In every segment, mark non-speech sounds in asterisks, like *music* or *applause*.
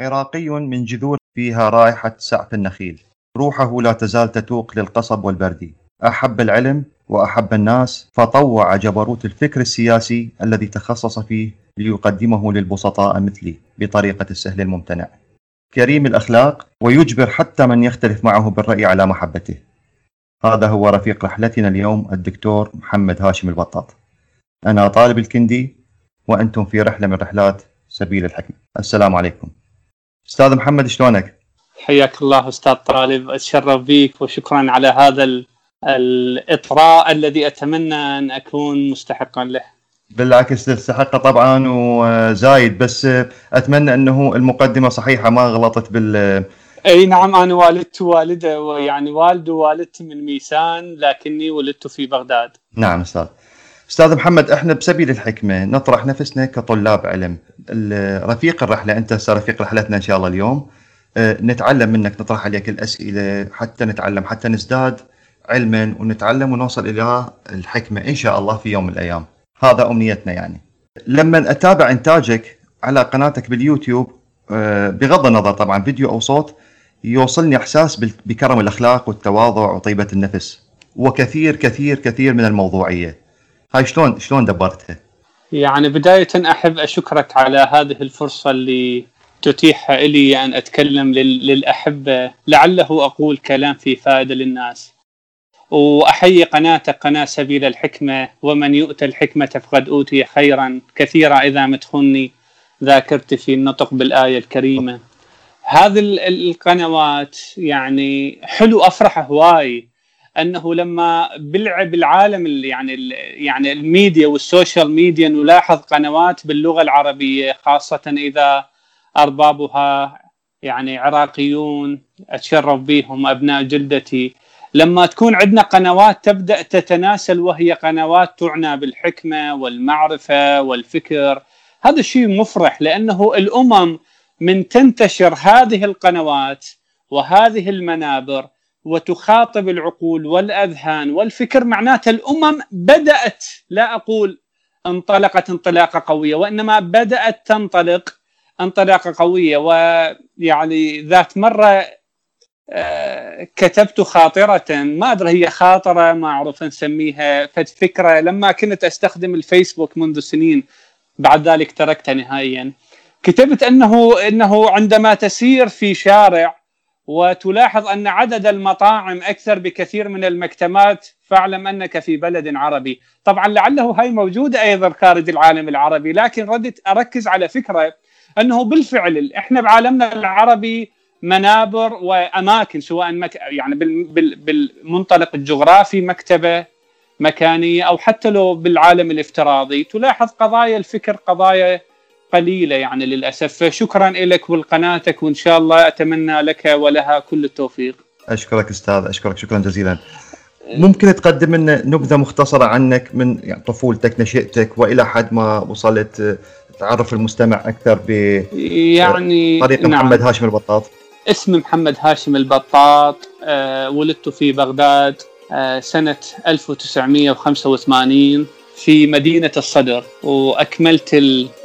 عراقي من جذور فيها رائحة سعف النخيل. روحه لا تزال تتوق للقصب والبردي أحب العلم وأحب الناس فطوع جبروت الفكر السياسي الذي تخصص فيه ليقدمه للبسطاء مثلي بطريقة السهل الممتنع. كريم الأخلاق ويجبر حتى من يختلف معه بالرأي على محبته. هذا هو رفيق رحلتنا اليوم الدكتور محمد هاشم البطاط. أنا طالب الكندي وأنتم في رحلة من رحلات سبيل الحكمة السلام عليكم. أستاذ محمد شلونك؟ حياك الله أستاذ طالب أتشرف بك وشكرا على هذا الإطراء الذي أتمنى أن أكون مستحقا له. بالعكس تستحقه طبعا وزايد بس أتمنى أنه المقدمة صحيحة ما غلطت بال أي نعم أنا والدت والدة يعني والد ووالدتي من ميسان لكني ولدت في بغداد. نعم أستاذ. أستاذ محمد إحنا بسبيل الحكمة نطرح نفسنا كطلاب علم. رفيق الرحلة أنت رفيق رحلتنا إن شاء الله اليوم. أه، نتعلم منك نطرح عليك الأسئلة حتى نتعلم حتى نزداد علما ونتعلم ونوصل إلى الحكمة إن شاء الله في يوم من الأيام. هذا أمنيتنا يعني. لما أتابع إنتاجك على قناتك باليوتيوب أه، بغض النظر طبعا فيديو أو صوت يوصلني إحساس بكرم الأخلاق والتواضع وطيبة النفس. وكثير كثير كثير من الموضوعية. هاي شلون شلون دبرتها؟ يعني بداية أحب أشكرك على هذه الفرصة اللي تتيح لي أن أتكلم للأحبة لعله أقول كلام في فائدة للناس. وأحيي قناتك قناة سبيل الحكمة ومن يؤتى الحكمة فقد أوتي خيرا كثيرا إذا متخني ذاكرت في النطق بالآية الكريمة. هذه القنوات يعني حلو أفرح هواي. أنه لما بلعب العالم يعني يعني ال media وال social media نلاحظ قنوات باللغة العربية خاصة إذا أربابها يعني عراقيون أتشرف بهم أبناء جلدتي. لما تكون عندنا قنوات تبدأ تتناسل وهي قنوات تعنى بالحكمة والمعرفة والفكر هذا الشيء مفرح لأنه الأمم من تنتشر هذه القنوات وهذه المنابر وتخاطب العقول والأذهان والفكر معناتها الأمم بدأت لا أقول انطلقت انطلاقة قوية وإنما بدأت تنطلق انطلاقة قوية. ويعني ذات مرة آه، كتبت خاطرة ما أدري هي خاطرة ما أعرف نسميها فكرة لما كنت أستخدم الفيسبوك منذ سنين بعد ذلك تركتها نهائيا. كتبت أنه أنه عندما تسير في شارع وتلاحظ أن عدد المطاعم أكثر بكثير من المكتبات فاعلم أنك في بلد عربي، طبعا لعله هاي موجودة أيضا خارج العالم العربي، لكن ردت أركز على فكرة أنه بالفعل إحنا بعالمنا العربي منابر وأماكن سواء مك... يعني بال... بال... بالمنطلق الجغرافي مكتبة مكانية أو حتى لو بالعالم الافتراضي. تلاحظ قضايا الفكر قضايا قليلة يعني للأسف فشكرا لك ولقناتك وإن شاء الله أتمنى لك ولها كل التوفيق. أشكرك أستاذ أشكرك شكرا جزيلا. ممكن تقدم لنا نبذة مختصرة عنك من يعني طفولتك نشأتك وإلى حد ما وصلت تعرف المستمع أكثر ب يعني طريق نعم. محمد هاشم البطاط. اسمي محمد هاشم البطاط أه ولدت في بغداد أه سنة 1985 في مدينة الصدر وأكملت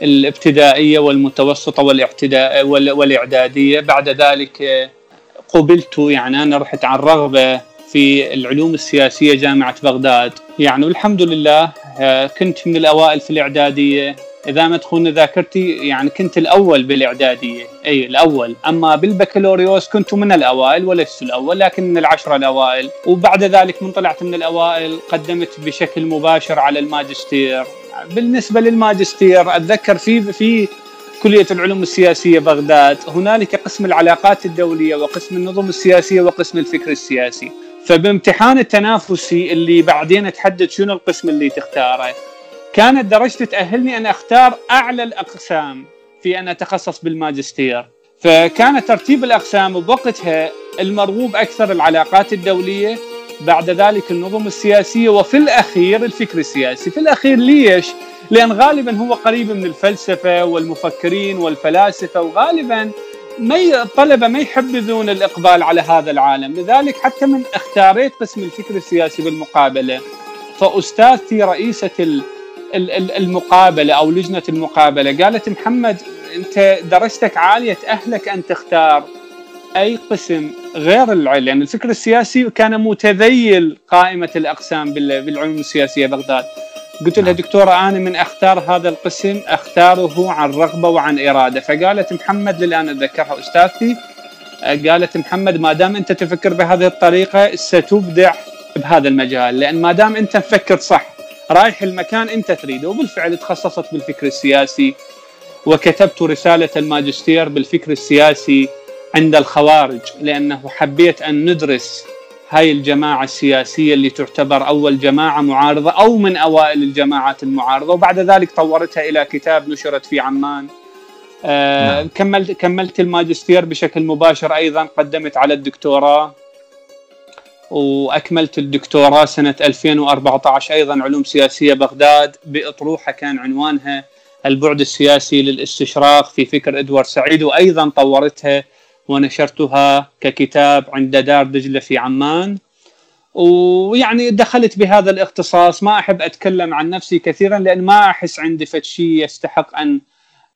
الابتدائية والمتوسطة والاعتداء والإعدادية. بعد ذلك آه، قبلت يعني أنا رحت عن رغبة في العلوم السياسية جامعة بغداد. يعني والحمد لله آه، كنت من الأوائل في الإعدادية. إذا ما تخون ذاكرتي يعني كنت الأول بالإعدادية. أي الأول. أما بالبكالوريوس كنت من الأوائل ولست الأول لكن من العشرة الأوائل. وبعد ذلك من طلعت من الأوائل قدمت بشكل مباشر على الماجستير. بالنسبة للماجستير أتذكر في في كلية العلوم السياسية بغداد هنالك قسم العلاقات الدولية وقسم النظم السياسية وقسم الفكر السياسي. فبامتحان التنافسي اللي بعدين تحدد شنو القسم اللي تختاره. كانت درجتي تأهلني أن أختار أعلى الأقسام في أن أتخصص بالماجستير. فكان ترتيب الأقسام بوقتها المرغوب أكثر العلاقات الدولية بعد ذلك النظم السياسية وفي الأخير الفكر السياسي. في الأخير ليش؟ لأن غالبا هو قريب من الفلسفة والمفكرين والفلاسفة وغالبا ما الطلبة ما يحبذون الإقبال على هذا العالم. لذلك حتى من اختاريت قسم الفكر السياسي بالمقابلة. فأستاذتي رئيسة المقابلة أو لجنة المقابلة. قالت محمد أنت درجتك عالية تاهلك أن تختار أي قسم غير العلم. يعني الفكر السياسي كان متذيل قائمة الأقسام بالعلوم السياسية بغداد. قلت لها نعم. دكتورة أنا من أختار هذا القسم أختاره عن رغبة وعن إرادة. فقالت محمد للآن أتذكرها أستاذتي. قالت محمد ما دام أنت تفكر بهذه الطريقة ستبدع بهذا المجال لأن ما دام أنت مفكر صح رايح المكان انت تريده. وبالفعل تخصصت بالفكر السياسي وكتبت رسالة الماجستير بالفكر السياسي عند الخوارج لأنه حبيت أن ندرس هاي الجماعة السياسية اللي تعتبر أول جماعة معارضة أو من أوائل الجماعات المعارضة. وبعد ذلك طورتها إلى كتاب نشرت في عمان. آه نعم. كملت كملت الماجستير بشكل مباشر أيضا قدمت على الدكتوراه. وأكملت الدكتوراه سنة 2014 أيضا علوم سياسية بغداد بإطروحة كان عنوانها البعد السياسي للاستشراق في فكر إدوارد سعيد وأيضا طورتها ونشرتها ككتاب عند دار دجلة في عمان. ويعني دخلت بهذا الاختصاص ما أحب أتكلم عن نفسي كثيرا لأن ما أحس عندي فد شيء يستحق أن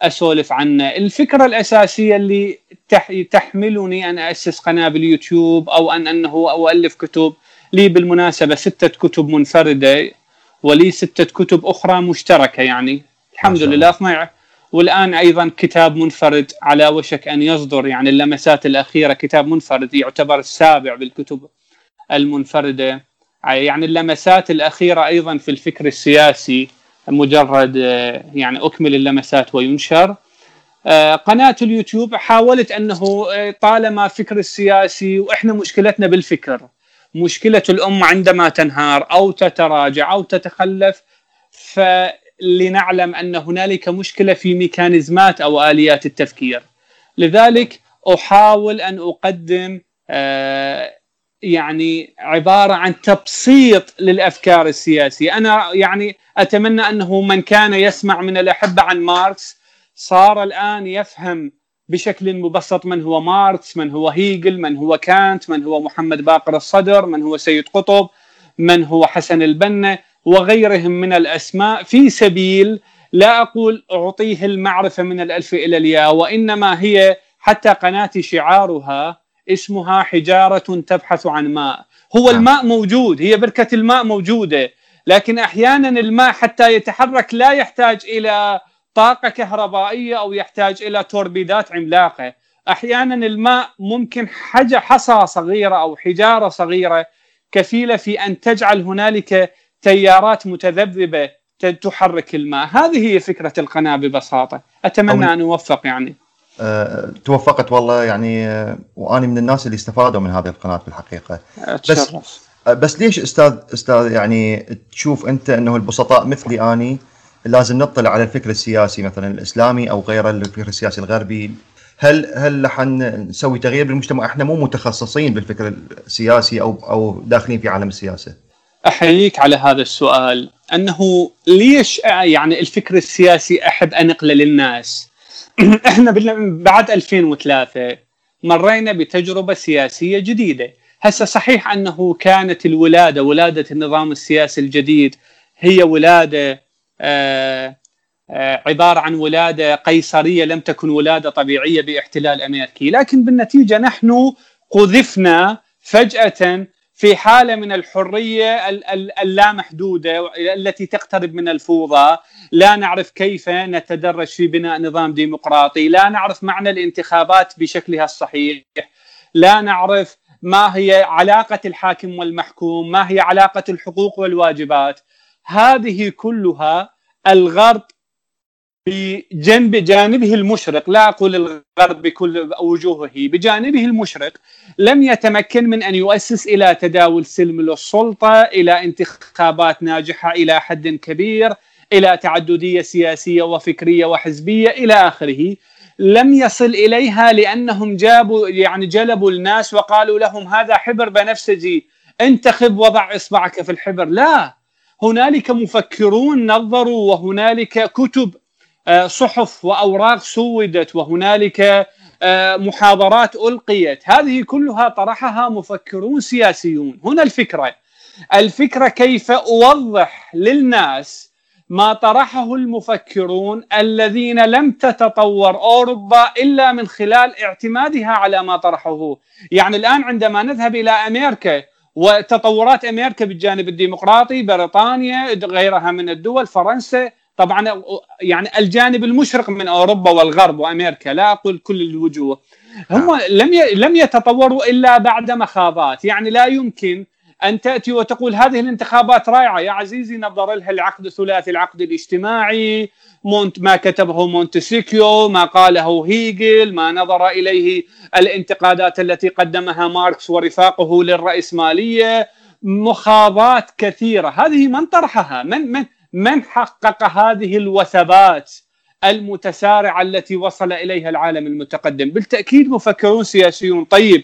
أسولف عنه، الفكرة الأساسية اللي تحملني أن أسس قناة باليوتيوب أو أن أنه أؤلف كتب. لي بالمناسبة ستة كتب منفردة ولي ستة كتب أخرى مشتركة يعني. الحمد لله. 12 والآن أيضا كتاب منفرد على وشك أن يصدر يعني اللمسات الأخيرة. كتاب منفرد يعتبر السابع بالكتب المنفردة. يعني اللمسات الأخيرة أيضا في الفكر السياسي. مجرد آه، يعني أكمل اللمسات وينشر. آه، قناة اليوتيوب حاولت أنه آه، طالما فكر السياسي وإحنا مشكلتنا بالفكر مشكلة الامه عندما تنهار أو تتراجع أو تتخلف فلنعلم أن هنالك مشكلة في ميكانيزمات أو آليات التفكير. لذلك أحاول أن أقدم يعني عبارة عن تبسيط للأفكار السياسية، أنا يعني أتمنى أنه من كان يسمع من الأحبة عن ماركس صار الآن يفهم بشكل مبسط من هو ماركس، من هو هيجل، من هو كانت، من هو محمد باقر الصدر، من هو سيد قطب، من هو حسن البنا وغيرهم من الأسماء. في سبيل لا أقول أعطيه المعرفة من الألف إلى الياء وإنما هي حتى قناتي شعارها اسمها حجارة تبحث عن ماء. هو نعم. الماء موجود هي بركة الماء موجودة لكن أحيانا الماء حتى يتحرك لا يحتاج إلى طاقة كهربائية أو يحتاج إلى توربيدات عملاقة. أحيانا الماء ممكن حاجة حصى صغيرة أو حجارة صغيرة كفيلة في أن تجعل هنالك تيارات متذبذبة تحرك الماء. هذه هي فكرة القناة ببساطة. أتمنى أن أوفق يعني. أه، توفقت والله يعني أه، وأني من الناس اللي استفادوا من هذه القناة في الحقيقة. بس أه، بس ليش أستاذ أستاذ يعني تشوف أنت أنه البسطاء مثلي أني لازم نطلع على الفكر السياسي مثلا الإسلامي أو غيره الفكر السياسي الغربي؟ هل هل حنسوي تغيير بالمجتمع؟ إحنا مو متخصصين بالفكر السياسي أو أو داخلين في عالم السياسة. أحييك على هذا السؤال أنه ليش يعني الفكر السياسي أحب انقله للناس؟ *clears throat* إحنا بعد 2003 مرينا بتجربة سياسية جديدة. هسه صحيح أنه كانت الولادة ولادة النظام السياسي الجديد هي ولادة آه آه عبارة عن ولادة قيصرية لم تكن ولادة طبيعية باحتلال أمريكي. لكن بالنتيجة نحن قذفنا فجأة في حالة من الحرية اللامحدودة التي تقترب من الفوضى، لا نعرف كيف نتدرج في بناء نظام ديمقراطي، لا نعرف معنى الانتخابات بشكلها الصحيح، لا نعرف ما هي علاقة الحاكم والمحكوم، ما هي علاقة الحقوق والواجبات. هذه كلها الغرب بجنب جانبه المشرق لا أقول الغرب بكل وجوهه بجانبه المشرق لم يتمكن من أن يؤسس إلى تداول سلم للسلطة إلى انتخابات ناجحة إلى حد كبير إلى تعددية سياسية وفكرية وحزبية إلى آخره. لم يصل إليها لأنهم جابوا يعني جلبوا الناس وقالوا لهم هذا حبر بنفسجي انتخب وضع إصبعك في الحبر. لا هنالك مفكرون نظروا وهنالك كتب صحف وأوراق سودت وهنالك آه، محاضرات ألقيت. هذه كلها طرحها مفكرون سياسيون. هنا الفكرة. الفكرة كيف أوضح للناس ما طرحه المفكرون الذين لم تتطور أوروبا إلا من خلال اعتمادها على ما طرحه. يعني الآن عندما نذهب إلى أمريكا وتطورات أمريكا بالجانب الديمقراطي بريطانيا غيرها من الدول فرنسا طبعا يعني الجانب المشرق من أوروبا والغرب وأمريكا لا أقول كل الوجوه. هم نعم. لم لم يتطوروا إلا بعد مخاضات. يعني لا يمكن أن تأتي وتقول هذه الانتخابات رائعة. يا عزيزي نظر لها العقد الثلاثي العقد الاجتماعي. مونت ما كتبه مونتسيكيو ما قاله هيجل ما نظر إليه الانتقادات التي قدمها ماركس ورفاقه للرأسمالية. مخاضات كثيرة. هذه من طرحها؟ من من من حقق هذه الوثبات المتسارعة التي وصل إليها العالم المتقدم؟ بالتأكيد مفكرون سياسيون. طيب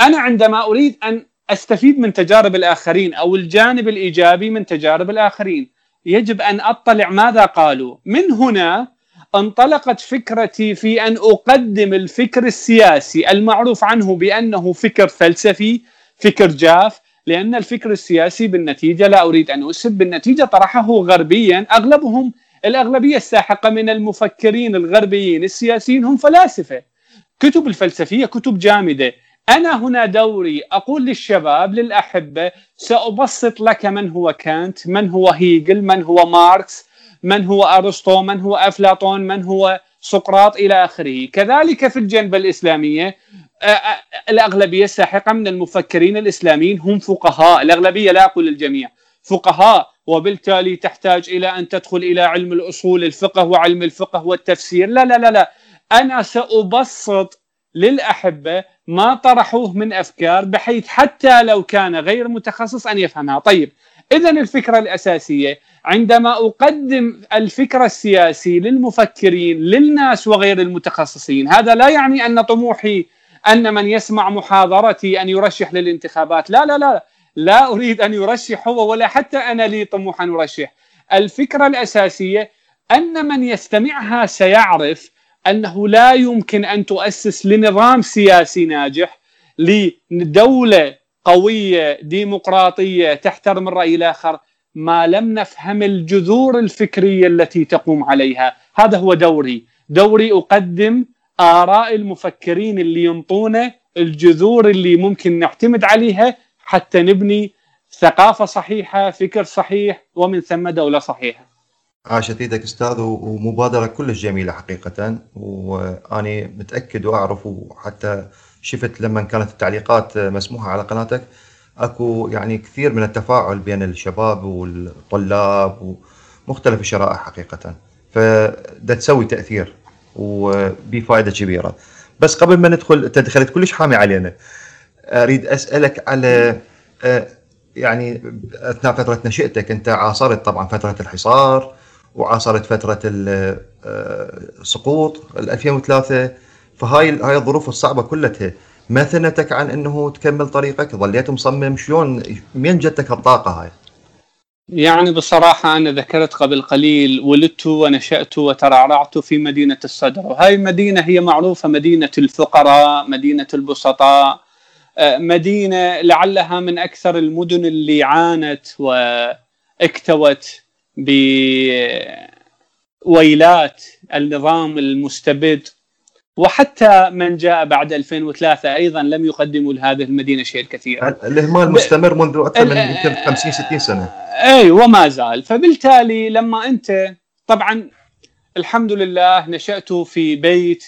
أنا عندما أريد أن أستفيد من تجارب الآخرين أو الجانب الإيجابي من تجارب الآخرين يجب أن أطلع ماذا قالوا؟ من هنا انطلقت فكرتي في أن أقدم الفكر السياسي المعروف عنه بأنه فكر فلسفي فكر جاف لأن الفكر السياسي بالنتيجة لا أريد أن أسب بالنتيجة طرحه غربيا أغلبهم الأغلبية الساحقة من المفكرين الغربيين السياسيين هم فلاسفة. كتب الفلسفية كتب جامدة. أنا هنا دوري أقول للشباب للأحبة سأبسط لك من هو كانت من هو هيجل من هو ماركس من هو أرسطو من هو أفلاطون من هو سقراط إلى آخره. كذلك في الجنبه الإسلامية الأغلبية الساحقة من المفكرين الإسلاميين هم فقهاء الأغلبية لا أقول الجميع. فقهاء وبالتالي تحتاج إلى أن تدخل إلى علم الأصول الفقه وعلم الفقه والتفسير. لا لا لا لا. أنا سأبسط للأحبة ما طرحوه من أفكار بحيث حتى لو كان غير متخصص أن يفهمها. طيب اذا الفكرة الأساسية عندما أقدم الفكر السياسي للمفكرين للناس وغير المتخصصين هذا لا يعني أن طموحي أن من يسمع محاضرتي أن يرشح للانتخابات. لا لا لا لا. أريد أن يرشح هو ولا حتى أنا لي طموح أن أرشح. الفكرة الأساسية أن من يستمعها سيعرف أنه لا يمكن أن تؤسس لنظام سياسي ناجح لدولة قوية ديمقراطية تحترم الرأي الآخر ما لم نفهم الجذور الفكرية التي تقوم عليها. هذا هو دوري. دوري أقدم آراء المفكرين اللي ينطونا الجذور اللي ممكن نعتمد عليها حتى نبني ثقافة صحيحة فكر صحيح ومن ثم دولة صحيحة. عاشت إيدك أستاذ ومبادرة كلش جميلة حقيقة وأني متأكد وأعرف وحتى شفت لما كانت التعليقات مسموحة على قناتك أكو يعني كثير من التفاعل بين الشباب والطلاب ومختلف الشرائح حقيقة. فده تسوي تأثير. وبفائده كبيرة. بس قبل ما ندخل أنت دخلت كلش حامي علينا. أريد أسألك على آه، يعني أثناء فترة نشاتك أنت عاصرت طبعا فترة الحصار وعاصرت فترة السقوط آه، 2003 فهاي هاي الظروف الصعبة كلها ما ثنتك عن إنه تكمل طريقك؟ ظليت مصمم شلون؟ من جتك الطاقة هاي؟ يعني بصراحة أنا ذكرت قبل قليل ولدت ونشأت وترعرعت في مدينة الصدر. وهذه المدينة هي معروفة مدينة الفقراء مدينة البسطاء آه، مدينة لعلها من أكثر المدن اللي عانت وإكتوت بويلات النظام المستبد وحتى من جاء بعد 2003 أيضا لم يقدموا لهذه المدينة شيء كثير. الإهمال مستمر منذ أكثر من يمكن 50 60 سنة. أي وما زال، فبالتالي لما أنت طبعا الحمد لله نشأت في بيت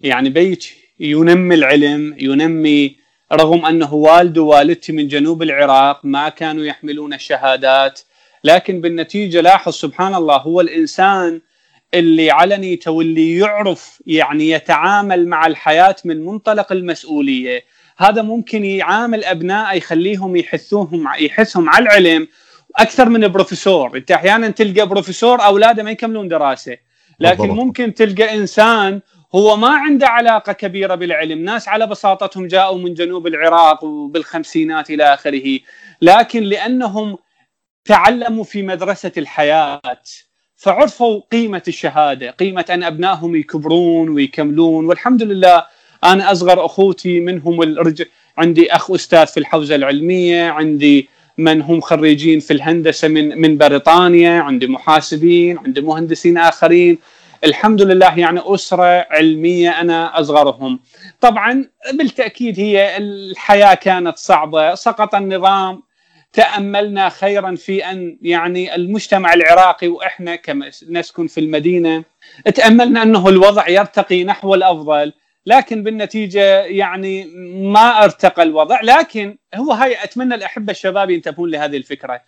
يعني بيت ينمي العلم، ينمي رغم أنه والدي ووالدتي من جنوب العراق ما كانوا يحملون الشهادات، لكن بالنتيجة لاحظ سبحان الله هو الإنسان اللي على نيته واللي يعرف يعني يتعامل مع الحياة من منطلق المسؤولية. هذا ممكن يعامل ابنائه يخليهم يحثوهم يحثهم على العلم أكثر من بروفيسور. أنت أحيانا تلقى بروفيسور أولاده ما يكملون دراسة. لكن ممكن تلقى إنسان هو ما عنده علاقة كبيرة بالعلم. ناس على بساطتهم جاءوا من جنوب العراق وبالخمسينات إلى آخره. لكن لأنهم تعلموا في مدرسة الحياة فعرفوا قيمة الشهادة، قيمة أن أبنائهم يكبرون ويكملون. والحمد لله أنا أصغر أخوتي منهم الرجل عندي أخ أستاذ في الحوزة العلمية، عندي من هم خريجين في الهندسة من من بريطانيا عندي محاسبين عندي مهندسين آخرين. الحمد لله يعني أسرة علمية أنا أصغرهم. طبعا بالتأكيد هي الحياة كانت صعبة سقط النظام تأملنا خيرا في أن يعني المجتمع العراقي وإحنا كما نسكن في المدينة تأملنا أنه الوضع يرتقي نحو الأفضل لكن بالنتيجة يعني ما ارتقى الوضع لكن هو هاي أتمنى الأحبة الشباب ينتبهون لهذه الفكرة.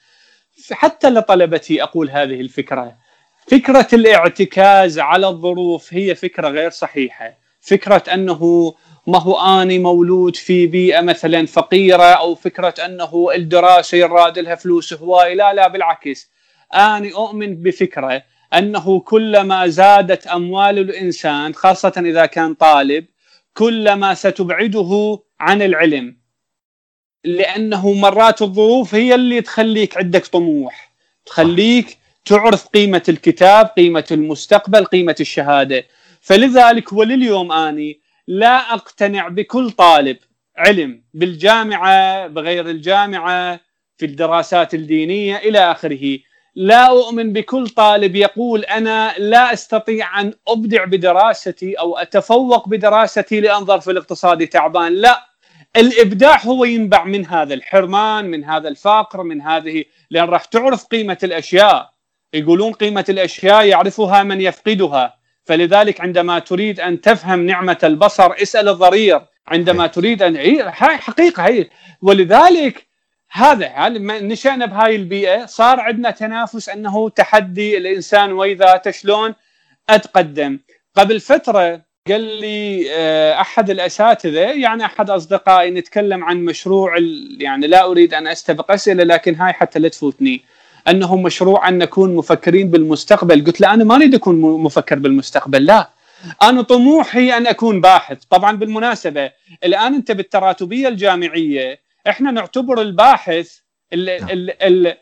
حتى لطلبتي أقول هذه الفكرة. فكرة الاعتكاز على الظروف هي فكرة غير صحيحة. فكرة أنه ما هو آني مولود في بيئة مثلا فقيرة أو فكرة أنه الدراسة يراد لها فلوس هواي لا لا بالعكس. آني أؤمن بفكرة أنه كلما زادت أموال الإنسان خاصة إذا كان طالب كلما ستبعده عن العلم. لأنه مرات الظروف هي اللي تخليك عندك طموح. تخليك تعرف قيمة الكتاب قيمة المستقبل قيمة الشهادة. فلذلك ولليوم آني لا أقتنع بكل طالب علم بالجامعة بغير الجامعة في الدراسات الدينية إلى آخره. لا أؤمن بكل طالب يقول أنا لا أستطيع أن أبدع بدراستي أو أتفوق بدراستي لأن ظرف الاقتصادي تعبان. لا الإبداع هو ينبع من هذا الحرمان من هذا الفقر من هذه لأن راح تعرف قيمة الأشياء. يقولون قيمة الأشياء يعرفها من يفقدها. فلذلك عندما تريد أن تفهم نعمة البصر اسأل الضرير. عندما تريد ان هي حقيقة هي ولذلك هذا نشأنا بهاي البيئة؟ صار عندنا تنافس أنه تحدي الإنسان وإذا شلون أتقدم. قبل فترة قال لي آه، أحد الأساتذة يعني أحد أصدقائي نتكلم عن مشروع يعني لا أريد أن أستبق أسئلة لكن هاي حتى لا تفوتني. أنه مشروع أن نكون مفكرين بالمستقبل. قلت له أنا ما أريد أكون مفكر بالمستقبل. لا. أنا طموحي أن أكون باحث. طبعا بالمناسبة الآن أنت بالتراتبية الجامعية إحنا نعتبر الباحث نعم.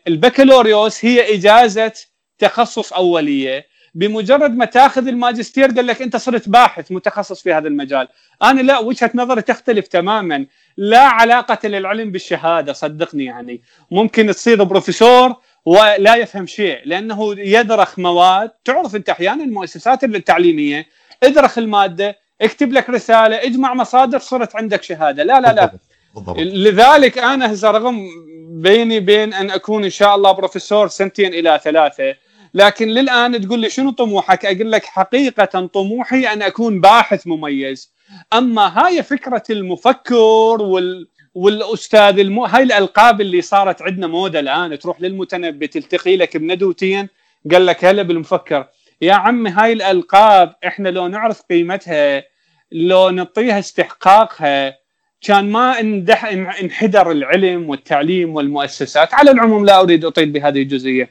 البكالوريوس هي إجازة تخصص أولية. بمجرد ما تأخذ الماجستير قال لك أنت صرت باحث متخصص في هذا المجال. أنا لا وجهة نظري تختلف تماما. لا علاقة للعلم بالشهادة صدقني يعني. ممكن تصير بروفيسور ولا يفهم شيء لأنه يدرخ مواد تعرف أنت أحيانا المؤسسات التعليمية ادرخ المادة اكتب لك رسالة اجمع مصادر صرت عندك شهادة لا لا لا بالضبط. لذلك أنا هسه رغم بيني بين أن أكون إن شاء الله بروفيسور سنتين إلى ثلاثة لكن للآن تقول لي شنو طموحك؟ أقول لك حقيقة طموحي أن أكون باحث مميز. أما هاي فكرة المفكر وال والأستاذ المو... هاي الألقاب اللي صارت عندنا موضه الآن تروح للمتنبي تلتقي لك بندوتين قال لك هلا بالمفكر. يا عمي هاي الألقاب إحنا لو نعرف قيمتها لو نعطيها استحقاقها كان ما اندح انحدر العلم والتعليم والمؤسسات. على العموم لا أريد أطيل بهذه الجزئية.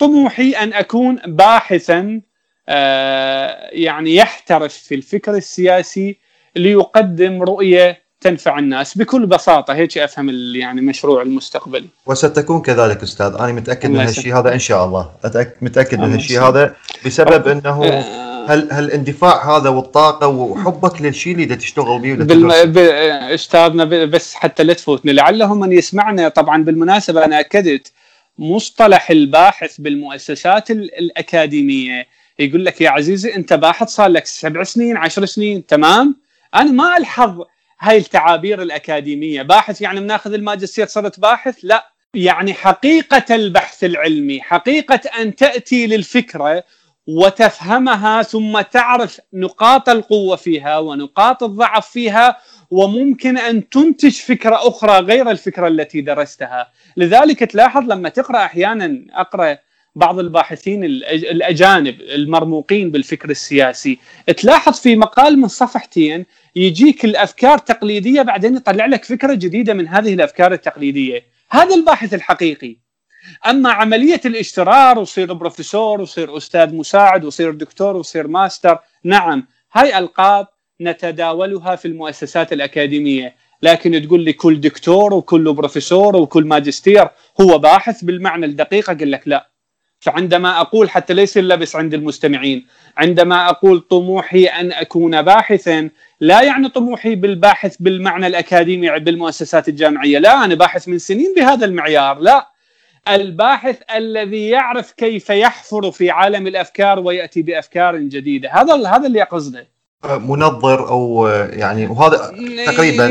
طموحي أن أكون باحثا آه، يعني يحترف في الفكر السياسي ليقدم رؤية تنفع الناس بكل بساطة. هيك أفهم يعني مشروع المستقبلي. وستكون كذلك أستاذ. أنا متأكد من هالشيء هذا إن شاء الله. متأكد من هالشيء هذا بسبب إنه آه، هل هل الاندفاع هذا والطاقة وحبك للشيء اللي تشتغل به بالم... ب... أستاذنا بس حتى لا تفوتني. لعلهم من يسمعنا طبعا بالمناسبة. أنا أكدت مصطلح الباحث بالمؤسسات الأكاديمية. يقول لك يا عزيزي أنت باحث صار لك سبع سنين عشر سنين تمام؟ أنا ما ألحظ هاي التعابير الأكاديمية. باحث يعني بناخذ الماجستير صرت باحث؟ لا. يعني حقيقة البحث العلمي حقيقة أن تأتي للفكرة وتفهمها ثم تعرف نقاط القوة فيها ونقاط الضعف فيها وممكن أن تنتج فكرة أخرى غير الفكرة التي درستها، لذلك تلاحظ لما تقرأ أحيانا أقرأ بعض الباحثين الأجانب المرموقين بالفكر السياسي، تلاحظ في مقال من صفحتين يجيك الأفكار تقليديه بعدين يطلع لك فكرة جديدة من هذه الأفكار التقليدية، هذا الباحث الحقيقي. أما عملية الاجترار وصير بروفيسور وصير أستاذ مساعد وصير دكتور وصير ماستر نعم هاي ألقاب نتداولها في المؤسسات الأكاديمية. لكن تقول لي كل دكتور وكل بروفيسور وكل ماجستير هو باحث بالمعنى الدقيق أقول لك لا. فعندما أقول حتى ليس اللبس عند المستمعين عندما أقول طموحي أن أكون باحثا لا يعني طموحي بالباحث بالمعنى الأكاديمي بالمؤسسات الجامعية لا أنا باحث من سنين بهذا المعيار لا. الباحث الذي يعرف كيف يحفر في عالم الأفكار ويأتي بأفكار جديدة هذا هذا اللي قصده منظر أو يعني وهذا تقريبا.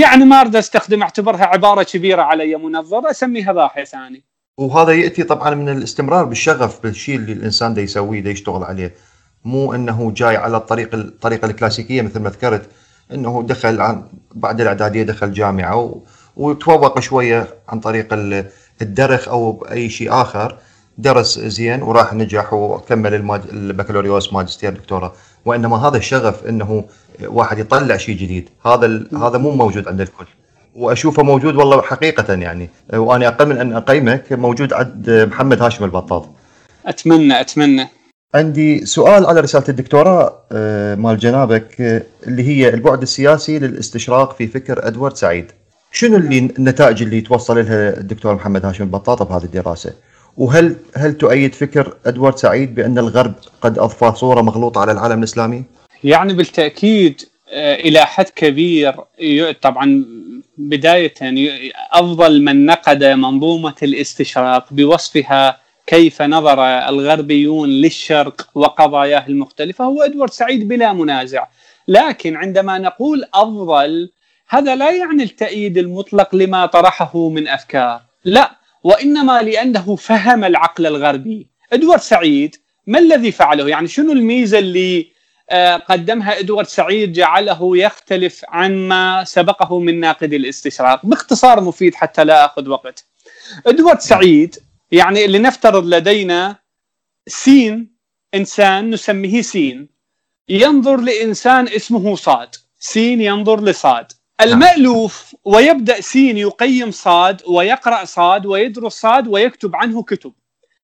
يعني ما أريد أستخدم أعتبرها عبارة كبيرة علي منظر أسميها باحث يعني وهذا يأتي طبعا من الاستمرار بالشغف بالشيء اللي الإنسان دا يسويه دا يشتغل عليه. مو إنه جاي على الطريق الطريقة الكلاسيكية مثل ما ذكرت إنه دخل عن بعد الإعدادية دخل جامعة وتفوق شوية عن طريق الدرخ أو أي شيء آخر. درس زين وراح نجح وكمل الماج... البكالوريوس ماجستير دكتوراه. وإنما هذا الشغف إنه واحد يطلع شيء جديد. هذا ال... هذا مو موجود عند الكل. وأشوفه موجود والله حقيقة يعني وأنا أقل من أن أقيمك موجود عند محمد هاشم البطاط أتمنى أتمنى عندي سؤال على رسالة الدكتوراه مال جنابك آه، اللي هي البعد السياسي للاستشراق في فكر أدوارد سعيد شنو اللي النتائج اللي توصل لها الدكتور محمد هاشم البطاطه بهذه الدراسة؟ وهل هل تؤيد فكر أدوارد سعيد بأن الغرب قد أضفى صورة مغلوطة على العالم الإسلامي؟ يعني بالتأكيد آه، إلى حد كبير طبعا بداية أفضل من نقد منظومة الاستشراق بوصفها كيف نظر الغربيون للشرق وقضاياه المختلفة هو إدوارد سعيد بلا منازع. لكن عندما نقول أفضل هذا لا يعني التأييد المطلق لما طرحه من أفكار. لا وإنما لأنه فهم العقل الغربي. إدوارد سعيد ما الذي فعله؟ يعني شنو الميزة اللي قدمها إدوارد سعيد جعله يختلف عن ما سبقه من ناقد الاستشراق باختصار مفيد حتى لا أخذ وقت. إدوارد سعيد يعني لنفترض لدينا سين إنسان نسميه سين. ينظر لإنسان اسمه صاد. سين ينظر لصاد. المألوف ويبدأ سين يقيم صاد ويقرأ صاد ويدرس صاد ويكتب عنه كتب.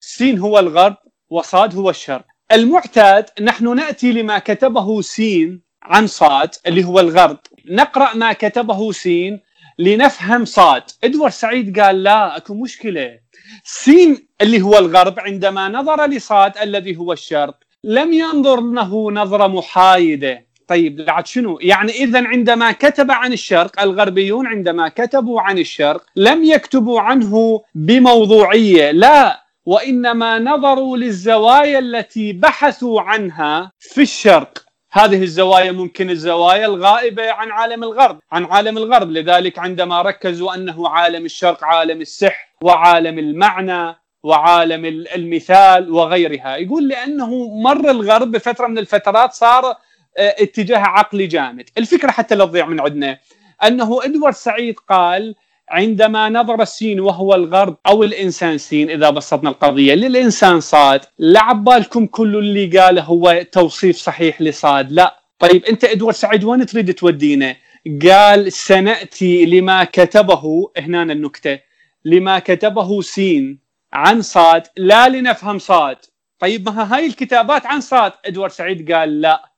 سين هو الغرب وصاد هو الشرق. المعتاد نحن نأتي لما كتبه سين عن صاد اللي هو الغرب. نقرأ ما كتبه سين لنفهم صاد. إدوارد سعيد قال لا أكو مشكلة. سين اللي هو الغرب عندما نظر لصاد الذي هو الشرق لم ينظر له نظرة محايدة. طيب بعد شنو؟ يعني اذا عندما كتب عن الشرق الغربيون عندما كتبوا عن الشرق لم يكتبوا عنه بموضوعية، لا وإنما نظروا للزوايا التي بحثوا عنها في الشرق. هذه الزوايا ممكن الزوايا الغائبة عن عالم الغرب، عن عالم الغرب، لذلك عندما ركزوا أنه عالم الشرق عالم السحر وعالم المعنى وعالم المثال وغيرها، يقول لأنه مر الغرب بفترة من الفترات صار آه، اتجاه عقلي جامد. الفكرة حتى لا تضيع من عندنا. أنه إدوارد سعيد قال عندما نظر السين وهو الغرب أو الإنسان سين إذا بسطنا القضية للإنسان صاد. لا بالكم كل اللي قاله هو توصيف صحيح لصاد لا. طيب أنت إدوارد سعيد وين تريد تودينا؟ قال سنأتي لما كتبه هنا النكتة لما كتبه سين عن صاد لا لنفهم صاد. طيب ما هاي الكتابات عن صاد؟ إدوارد سعيد قال لا.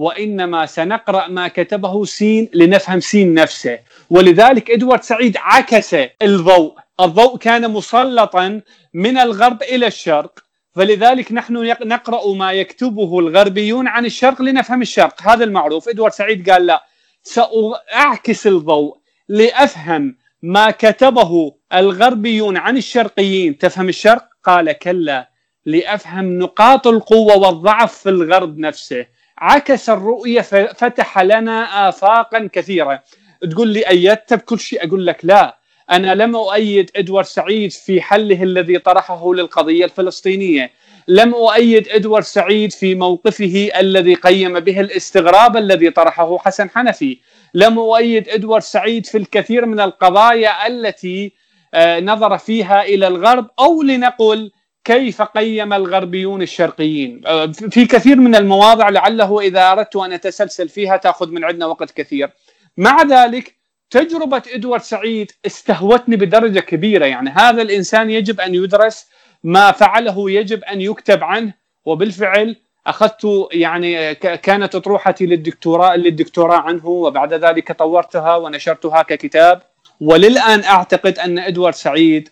وإنما سنقرأ ما كتبه سين لنفهم سين نفسه. ولذلك إدوارد سعيد عكس الضوء. الضوء كان مسلطا من الغرب إلى الشرق. فلذلك نحن نقرأ ما يكتبه الغربيون عن الشرق لنفهم الشرق. هذا المعروف. إدوارد سعيد قال لا سأعكس الضوء لأفهم ما كتبه الغربيون عن الشرقيين. تفهم الشرق؟ قال كلا لأفهم نقاط القوة والضعف في الغرب نفسه. عكس الرؤية فتح لنا افاقا كثيرة. تقول لي ايدت بكل شيء؟ أقول لك لا. أنا لم أؤيد إدوارد سعيد في حله الذي طرحه للقضية الفلسطينية. لم أؤيد إدوارد سعيد في موقفه الذي قيم به الاستغراب الذي طرحه حسن حنفي. لم أؤيد إدوارد سعيد في الكثير من القضايا التي آه، نظر فيها إلى الغرب أو لنقل كيف قيم الغربيون الشرقيين؟ آه، في كثير من المواضع لعله إذا أردت أن أتسلسل فيها تأخذ من عندنا وقت كثير. مع ذلك تجربة إدوارد سعيد استهوتني بدرجة كبيرة. يعني هذا الإنسان يجب أن يدرس ما فعله يجب أن يكتب عنه وبالفعل أخذت يعني كانت أطروحتي للدكتوراه للدكتوراه عنه وبعد ذلك طورتها ونشرتها ككتاب. وللآن أعتقد أن إدوارد سعيد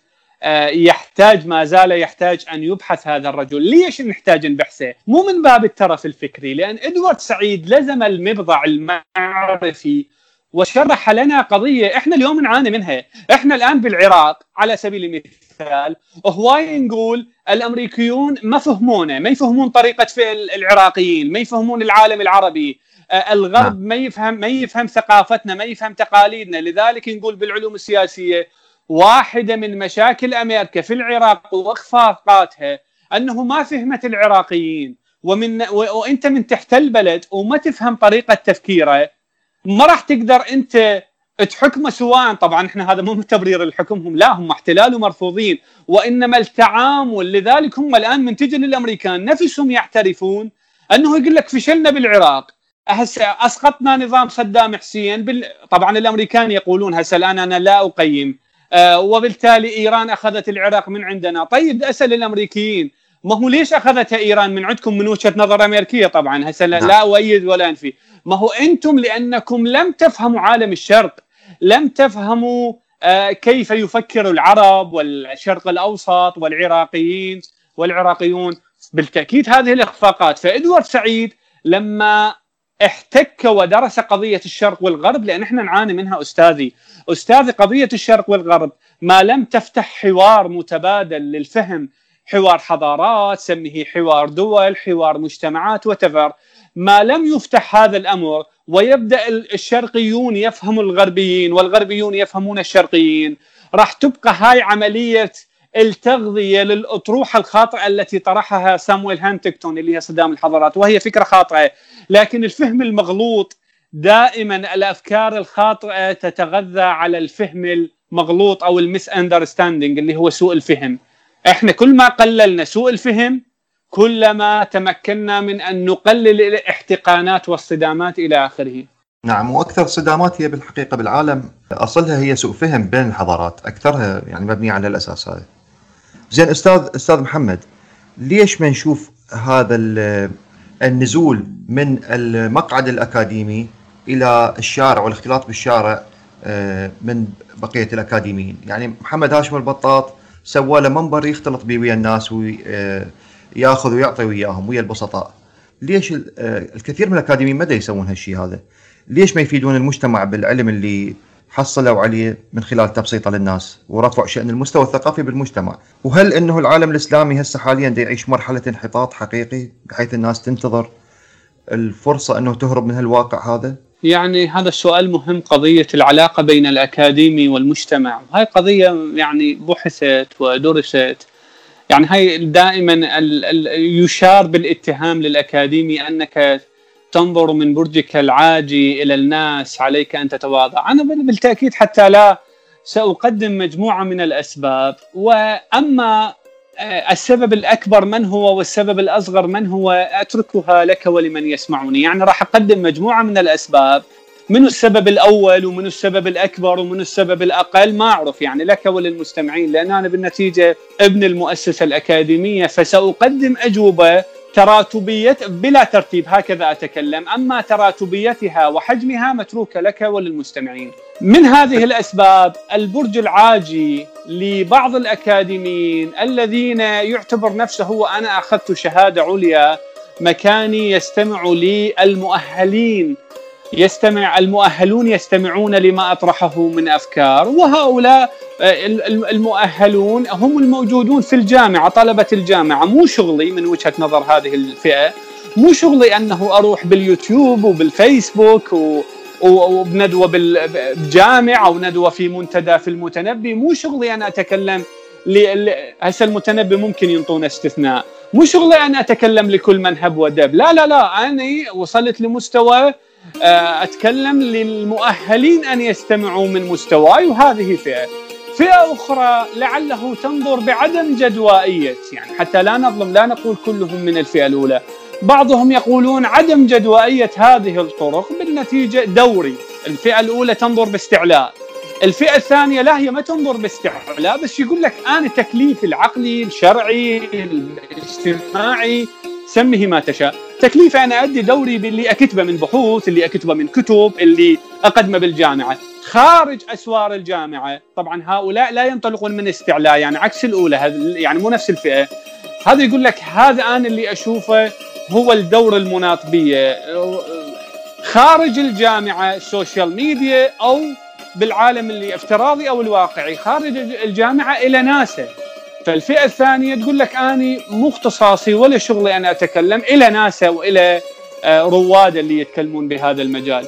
يحتاج ما زال يحتاج أن يبحث هذا الرجل، ليش نحتاج نبحثه؟ مو من باب الترف الفكري لأن إدوارد سعيد لزم المبضع المعرفي وشرح لنا قضية إحنا اليوم نعاني منها، إحنا الآن بالعراق على سبيل المثال هواي نقول الأمريكيون ما فهمونا، ما يفهمون طريقة فعل العراقيين، ما يفهمون العالم العربي، آه، الغرب نعم. ما يفهم ما يفهم ثقافتنا، ما يفهم تقاليدنا، لذلك نقول بالعلوم السياسية واحدة من مشاكل أمريكا في العراق واخفاقاتها أنه ما فهمت العراقيين. ومن وأنت من تحت البلد وما تفهم طريقة تفكيره ما راح تقدر أنت تحكمه سواء طبعا إحنا هذا مو تبرير لحكمهم لا هم احتلال ومرفوضين. وإنما التعامل لذلك هم الآن من تجي للامريكان نفسهم يعترفون أنه يقول لك فشلنا بالعراق. هسه أسقطنا نظام صدام حسين بال... طبعا الأمريكان يقولون هسه الآن أنا لا أقيم. وبالتالي إيران أخذت العراق من عندنا. طيب أسأل الأمريكيين ما هو ليش اخذتها إيران من عندكم من وجهة نظر أمريكية؟ طبعا هسه لا, لا نعم. أؤيد ولا أنفي. ما هو أنتم لأنكم لم تفهموا عالم الشرق لم تفهموا آه كيف يفكر العرب والشرق الأوسط والعراقيين والعراقيون. بالتأكيد هذه الإخفاقات. فإدوارد سعيد لما احتك ودرس قضية الشرق والغرب لأن إحنا نعاني منها أستاذي. أستاذي قضية الشرق والغرب ما لم تفتح حوار متبادل للفهم. حوار حضارات سميه حوار دول حوار مجتمعات وتفر ما لم يفتح هذا الأمر ويبدأ الشرقيون يفهموا الغربيين والغربيون يفهمون الشرقيين. راح تبقى هاي عملية التغذية للأطروحة الخاطئة التي طرحها سامويل هانتكتون اللي هي صدام الحضارات وهي فكرة خاطئة. لكن الفهم المغلوط دائما الأفكار الخاطئة تتغذى على الفهم المغلوط أو المس أندرستاندينج اللي هو سوء الفهم. إحنا كل ما قللنا سوء الفهم كلما تمكنا من أن نقلل الاحتقانات والصدامات إلى آخره. نعم وأكثر صدامات هي بالحقيقة بالعالم. أصلها هي سوء فهم بين الحضارات أكثرها يعني مبنيه على الأساس هذا. زين أستاذ أستاذ محمد ليش ما نشوف هذا النزول من المقعد الأكاديمي إلى الشارع والاختلاط بالشارع آه، من بقية الأكاديميين، يعني محمد هاشم البطاط سوى له منبر يختلط به ويا الناس وياخذ آه، ويعطي وياهم ويا البسطاء. ليش آه، الكثير من الأكاديميين مدى يسوون هالشيء هذا؟ ليش ما يفيدون المجتمع بالعلم اللي حصلوا عليه من خلال تبسيطه للناس ورفع شأن المستوى الثقافي بالمجتمع. وهل إنه العالم الإسلامي هسه حاليا دا يعيش مرحلة انحطاط حقيقي بحيث الناس تنتظر الفرصة أنه تهرب من هالواقع هذا؟ يعني هذا السؤال مهم قضية العلاقة بين الأكاديمي والمجتمع. هاي قضية يعني بحثت ودرست. يعني هاي دائما يشار بالاتهام للأكاديمي أنك تنظر من برجك العاجي إلى الناس عليك أن تتواضع. أنا بالتأكيد حتى لا سأقدم مجموعة من الأسباب. وأما آه، السبب الأكبر من هو والسبب الأصغر من هو أتركها لك ولمن يسمعني يعني راح أقدم مجموعة من الأسباب. من السبب الأول ومن السبب الأكبر ومن السبب الأقل ما أعرف يعني لك وللمستمعين لأن أنا بالنتيجة ابن المؤسسة الأكاديمية فسأقدم أجوبة تراتبية بلا ترتيب هكذا أتكلم. أما تراتبيتها وحجمها متروكة لك وللمستمعين. من هذه الأسباب البرج العاجي لبعض الأكاديميين الذين يعتبر نفسه وأنا أخذت شهادة عليا مكاني يستمع لي المؤهلين يستمع المؤهلون يستمعون لما أطرحه من أفكار وهؤلاء آه، المؤهلون هم الموجودون في الجامعة طلبة الجامعة. مو شغلي من وجهة نظر هذه الفئة مو شغلي أنه أروح باليوتيوب وبالفيسبوك و وبندوة بالجامع أو ندوة في منتدى في المتنبي. مو شغلي أنا أتكلم هسه المتنبي ممكن ينطون استثناء. مو شغلي أنا أتكلم لكل من هب ودب. لا لا لا أنا وصلت لمستوى أتكلم للمؤهلين أن يستمعوا من مستواي وهذه فئة. فئة أخرى لعله تنظر بعدم جدوائية يعني حتى لا نظلم لا نقول كلهم من الفئة الأولى. بعضهم يقولون عدم جدوائية هذه الطرق بالنتيجة دوري، الفئة الأولى تنظر باستعلاء. الفئة الثانية لا هي ما تنظر باستعلاء بس يقول لك أنا تكليفي العقلي الشرعي الاجتماعي سمه ما تشاء. تكليفي أنا أدي دوري باللي أكتبه من بحوث اللي أكتبه من كتب اللي أقدمه بالجامعة. خارج أسوار الجامعة. طبعا هؤلاء لا ينطلقون من استعلاء يعني عكس الأولى يعني مو نفس الفئة. هذا يقول لك هذا أنا اللي أشوفه هو الدور المناط خارج الجامعة ال social media أو بالعالم اللي افتراضي أو الواقعي. خارج الجامعة إله ناسه. فالفئة الثانية تقول لك أني مو اختصاصي ولا شغلي أنا أتكلم إله ناسه وإلى آه، رواد اللي يتكلمون بهذا المجال.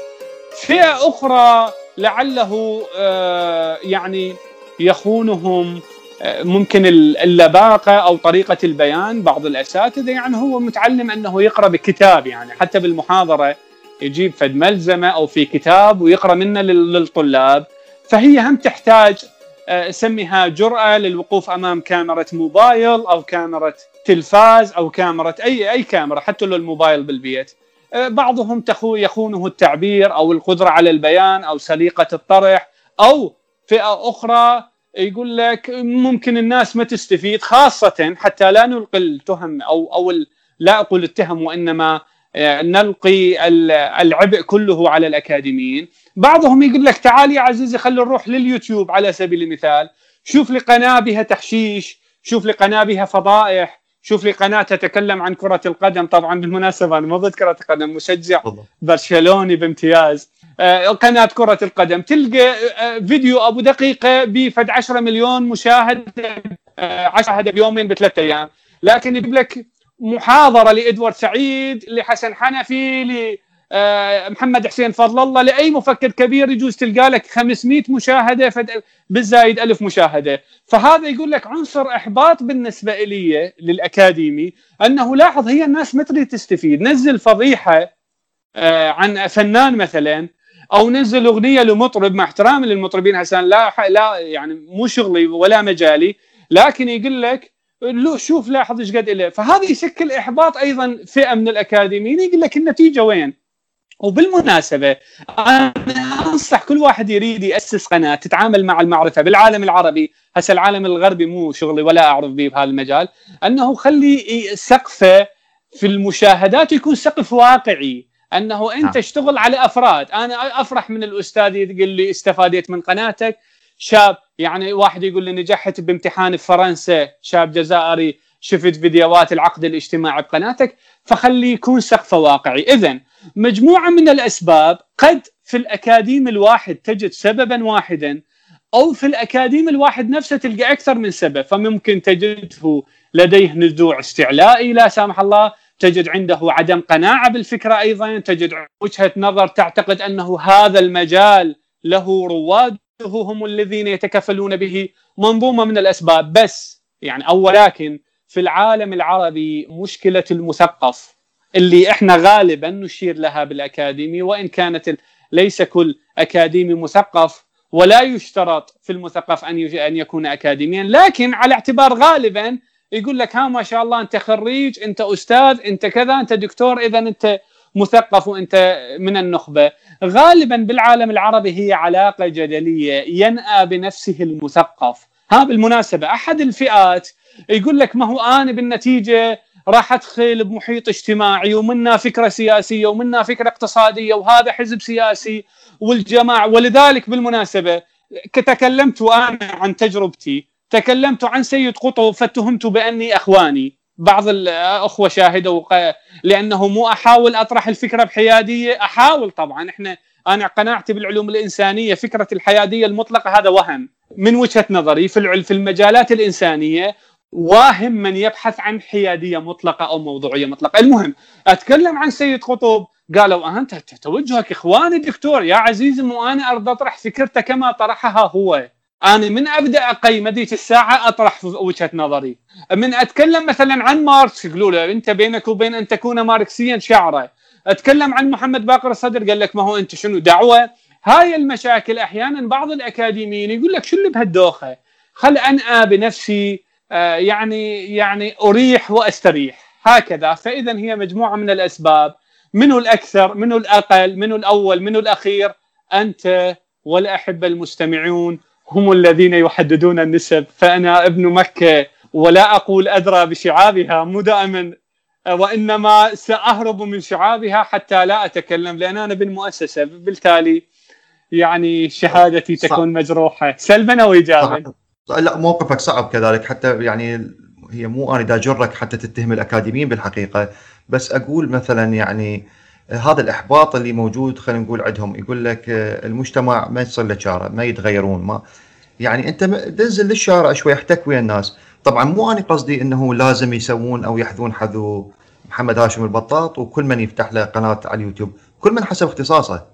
فئة أخرى لعله آه، يعني يخونهم آه، ممكن اللباقة أو طريقة البيان بعض الأساتذة يعني هو متعلم أنه يقرأ بكتاب يعني حتى بالمحاضرة يجيب فد ملزمة أو في كتاب ويقرأ منه للطلاب فهي هم تحتاج سميها جرأة للوقوف أمام كاميرا موبايل أو كاميرا تلفاز أو كاميرا أي أي كاميرا حتى لو الموبايل بالبيت. آه، بعضهم يخونه التعبير أو القدرة على البيان أو سليقة الطرح أو فئة أخرى يقول لك ممكن الناس ما تستفيد خاصة حتى لا نلقي التهم أو أو لا أقول التهم وإنما آه، نلقي العبء كله على الأكاديميين. بعضهم يقول لك تعال يا عزيزي خلينا نروح لليوتيوب على سبيل المثال. شوف لي قناة بها تحشيش شوف لي قناة بها فضائح شوف لي قناة تتكلم عن كرة القدم. طبعا بالمناسبة أنا مو ضد كرة القدم مشجع برشلوني بامتياز. آه قناة كرة القدم. تلقى آه فيديو أبو دقيقة بفد 10 مليون مشاهد آه 10 بيومين بثلاث أيام. لكن يجيب لك محاضرة لإدوارد سعيد لحسن حنفي آه، محمد حسين فضل الله لأي مفكر كبير يجوز تلقى لك 500 مشاهدة بالزايد ألف مشاهدة. فهذا يقول لك عنصر إحباط بالنسبة لي للأكاديمي أنه لاحظ هي الناس ما تريد تستفيد. نزل فضيحة آه، عن فنان مثلا أو نزل أغنية لمطرب مع احترامي للمطربين حسن لا لا يعني مو شغلي ولا مجالي لكن يقول لك لو شوف لاحظ إيش قد له فهذا يشكل إحباط أيضا فئة من الأكاديميين يقول لك النتيجه وين؟ وبالمناسبة أنا أنصح كل واحد يريد يأسس قناة تتعامل مع المعرفة بالعالم العربي. هسه العالم الغربي مو شغلي ولا أعرف به بهذا المجال. أنه خلي سقفه في المشاهدات يكون سقف واقعي. أنت نعم. اشتغل على أفراد. أنا أفرح من الأستاذ يقول لي استفاديت من قناتك. شاب يعني واحد يقول لي نجحت بامتحان في فرنسا شاب جزائري شفت فيديوهات العقد الاجتماعي بقناتك فخلي يكون سقفه واقعي. اذا مجموعة من الأسباب قد في الأكاديم الواحد تجد سببا واحدا أو في الأكاديم الواحد نفسه تلقى أكثر من سبب فممكن تجده لديه نزوع استعلائي لا سامح الله تجد عنده عدم قناعة بالفكرة أيضا تجد وجهة نظر تعتقد أنه هذا المجال له رواده هم الذين يتكفلون به منظومة من الأسباب. بس يعني أو ولكن في العالم العربي مشكلة المثقف اللي إحنا غالبا نشير لها بالأكاديمي وإن كانت ليس كل أكاديمي مثقف ولا يشترط في المثقف أن أن يكون اكاديميا. لكن على اعتبار غالبا يقول لك ها ما شاء الله أنت خريج أنت أستاذ أنت كذا أنت دكتور اذا أنت مثقف وانت من النخبة. غالبا بالعالم العربي هي علاقة جدلية ينأى بنفسه المثقف. ها بالمناسبة أحد الفئات يقول لك ما هو أنا بالنتيجة؟ راح أدخل بمحيط اجتماعي ومنا فكرة سياسية ومنا فكرة اقتصادية وهذا حزب سياسي والجماعة. ولذلك بالمناسبة تكلمت أنا عن تجربتي تكلمت عن سيد قطب فاتهمت بأني إخواني. بعض الأخوة شاهدوا لأنه مو أحاول أطرح الفكرة بحيادية. أحاول طبعا. إحنا أنا قناعتي بالعلوم الإنسانية فكرة الحيادية المطلقة. هذا وهم من وجهة نظري في في المجالات الإنسانية. واهم من يبحث عن حيادية مطلقة أو موضوعية مطلقة، المهم أتكلم عن سيد قطب. قالوا أنت توجهك إخواني دكتور. يا عزيزي مو أنا اريد أطرح فكرته كما طرحها هو. أنا من أبدأ أقيم هذيك الساعة أطرح وجهة نظري. من أتكلم مثلا عن ماركس يقولوا له أنت بينك وبين أن تكون ماركسيا شعره أتكلم عن محمد باقر الصدر قال لك ما هو أنت شنو دعوة. هاي المشاكل أحيانا بعض الأكاديميين يقول لك شو اللي بهالدوخة؟ خل انأى بنفسي آه، يعني يعني أريح وأستريح. هكذا. فاذا هي مجموعة من الأسباب. منه الأكثر؟ منه الأقل؟ منه الأول؟ منه الأخير؟ أنت والأحبة المستمعون. هم الذين يحددون النسب فأنا ابن مكة ولا أقول أدرى بشعابها مو دائما وإنما سأهرب من شعابها حتى لا أتكلم لأن أنا ابن مؤسسه بالتالي يعني شهادتي تكون مجروحة. سلبا أو ايجابا لا موقفك صعب كذلك حتى يعني هي مو أنا دا اجرك حتى تتهم الأكاديميين بالحقيقة بس أقول مثلا يعني هذا الإحباط اللي موجود خلينا نقول عندهم يقول لك المجتمع ما يصير له شارع ما يتغيرون ما يعني أنت تنزل للشارع شوي احتك ويا الناس. طبعا مو أنا قصدي إنه لازم يسوون أو يحذون حذو محمد هاشم البطاط وكل من يفتح له قناة على اليوتيوب. كل من حسب اختصاصه.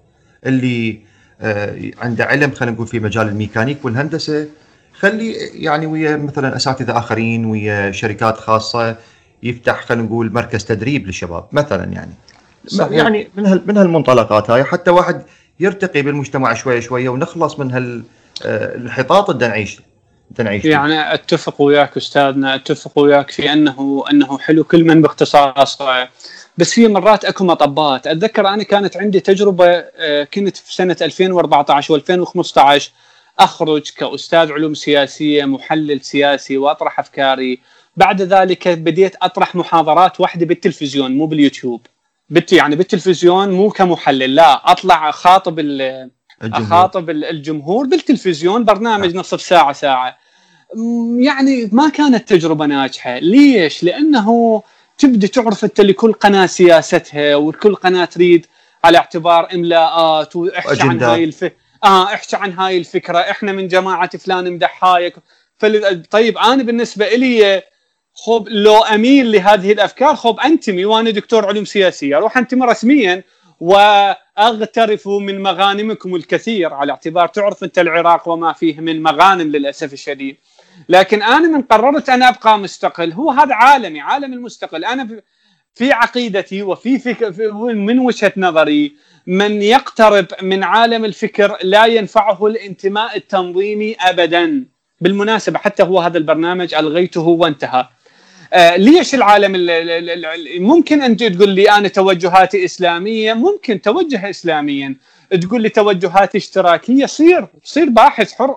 اللي آه، عنده علم خلينا نقول في مجال الميكانيك والهندسة خلي يعني ويا مثلا أساتذة آخرين ويا شركات خاصة يفتح خلينا نقول مركز تدريب للشباب مثلا يعني. صحيح. يعني من من هالمنطلقات هاي حتى واحد يرتقي بالمجتمع شوية شوية ونخلص من هالانحطاط اللي نعيش نعيش يعني أتفق وياك أستاذنا أتفق وياك في انه أنه حلو كل من باختصاصه بس في مرات أكو مطبات. أتذكر أنا كانت عندي تجربة آه، كنت في سنة 2014 و2015 أخرج كأستاذ علوم سياسية محلل سياسي وأطرح أفكاري. بعد ذلك بديت أطرح محاضرات واحدة بالتلفزيون مو باليوتيوب. بت يعني بالتلفزيون مو كمحلل لا أطلع أخاطب الجمهور. أخاطب الجمهور بالتلفزيون برنامج نصف ساعة ساعة. يعني ما كانت تجربة ناجحة. ليش؟ لأنه تبدأ تعرف أنت لكل قناة سياستها وكل قناة تريد على اعتبار إملاءات وإحكي عن هاي الف... آه إحكي عن هاي الفكرة. إحنا من جماعة فلان مدح هاي فل... طيب أنا بالنسبة لي خب لو أميل لهذه الأفكار خب أنتمي وأنا دكتور علوم سياسية. أروح أنتمي رسميا وأغترف من مغانمكم الكثير على اعتبار تعرف أنت العراق وما فيه من مغانم للأسف الشديد. لكن أنا من قررت أن أبقى مستقل. هو هذا عالمي عالم المستقل. أنا في عقيدتي وفي فك... من وجهة نظري من يقترب من عالم الفكر لا ينفعه الانتماء التنظيمي ابدا. بالمناسبة حتى هو هذا البرنامج ألغيته وانتهى. ليش العالم ممكن أنت تقول لي أنا توجهاتي إسلامية؟ ممكن توجه اسلاميا. تقول لي توجهاتي إشتراكية؟ صير صير باحث حر.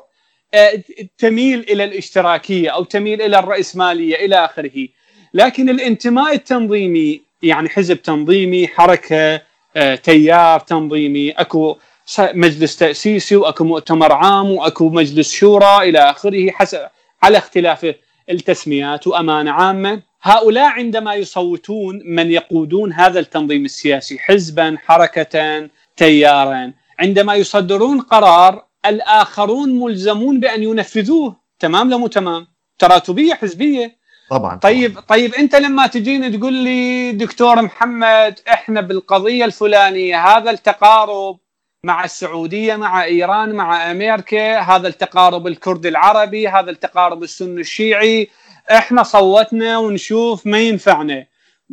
آه تميل إلى الإشتراكية أو تميل إلى الرأسمالية إلى آخره. لكن الانتماء التنظيمي يعني حزب تنظيمي حركة آه تيار تنظيمي أكو مجلس تأسيسي وأكو مؤتمر عام وأكو مجلس شورى إلى آخره حسب على اختلاف التسميات وأمانة عامة. هؤلاء عندما يصوتون من يقودون هذا التنظيم السياسي حزبا حركه تيارا عندما يصدرون قرار الآخرون ملزمون بأن ينفذوه. تمام لو مو تمام؟ تراتبية حزبية؟ طبعا طيب طيب أنت لما تجيني تقول لي دكتور محمد إحنا بالقضية الفلانية هذا التقارب مع السعودية مع إيران مع أمريكا هذا التقارب الكردي العربي هذا التقارب السني الشيعي. إحنا صوتنا ونشوف ما ينفعنا.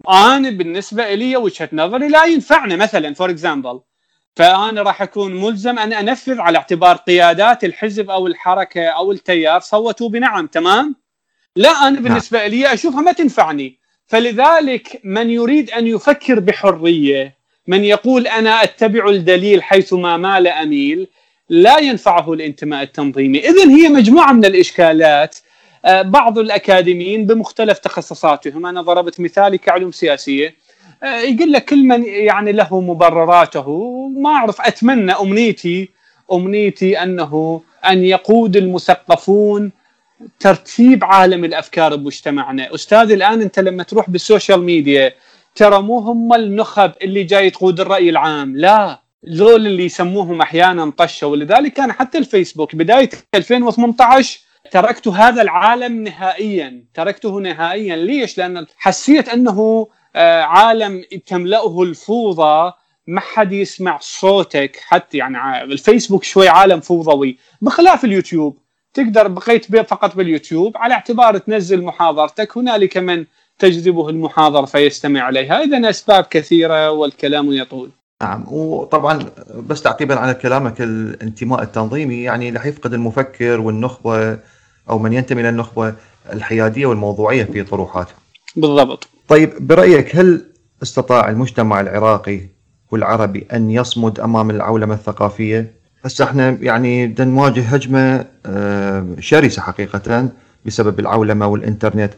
أنا بالنسبة لي وجهة نظري لا ينفعنا مثلا for example فأنا راح أكون ملزم أن أنفذ على اعتبار قيادات الحزب أو الحركة أو التيار صوتوا بنعم تمام؟ لا أنا نعم. بالنسبة لي أشوفها ما تنفعني. فلذلك من يريد أن يفكر بحرية من يقول أنا أتبع الدليل حيثما مال أميل لا ينفعه الانتماء التنظيمي، اذا هي مجموعة من الإشكالات آه، بعض الأكاديميين بمختلف تخصصاتهم، أنا ضربت مثالي كعلوم سياسية. آه، يقول لك كل من يعني له مبرراته ما أعرف أتمنى أمنيتي أمنيتي أنه أن يقود المثقفون ترتيب عالم الأفكار بمجتمعنا، أستاذ الآن أنت لما تروح بالسوشيال ميديا ترى مو هم النخب اللي جاي تقود الرأي العام لا. ذول اللي يسموهم أحيانا طشة ولذلك كان حتى الفيسبوك بداية 2018 تركت هذا العالم نهائيا. تركته نهائيا. ليش؟ لأن حسيت أنه آه، عالم تملأه الفوضى. ما حد يسمع صوتك. حتى يعني الفيسبوك شوي عالم فوضوي. بخلاف اليوتيوب. تقدر بقيت فقط باليوتيوب. على اعتبار تنزل محاضرتك هنالك من تجذبه المحاضرة فيستمع إليها إذا أسباب كثيرة والكلام يطول. نعم وطبعا بس تعقيبا على كلامك الانتماء التنظيمي يعني رح يفقد المفكر والنخبة أو من ينتمي إلى النخبة الحيادية والموضوعية في طروحاته. بالضبط. طيب برأيك هل استطاع المجتمع العراقي والعربي أن يصمد أمام العولمة الثقافية؟ هسه إحنا يعني نواجه هجمة آه، شرسة حقيقة بسبب العولمة والإنترنت.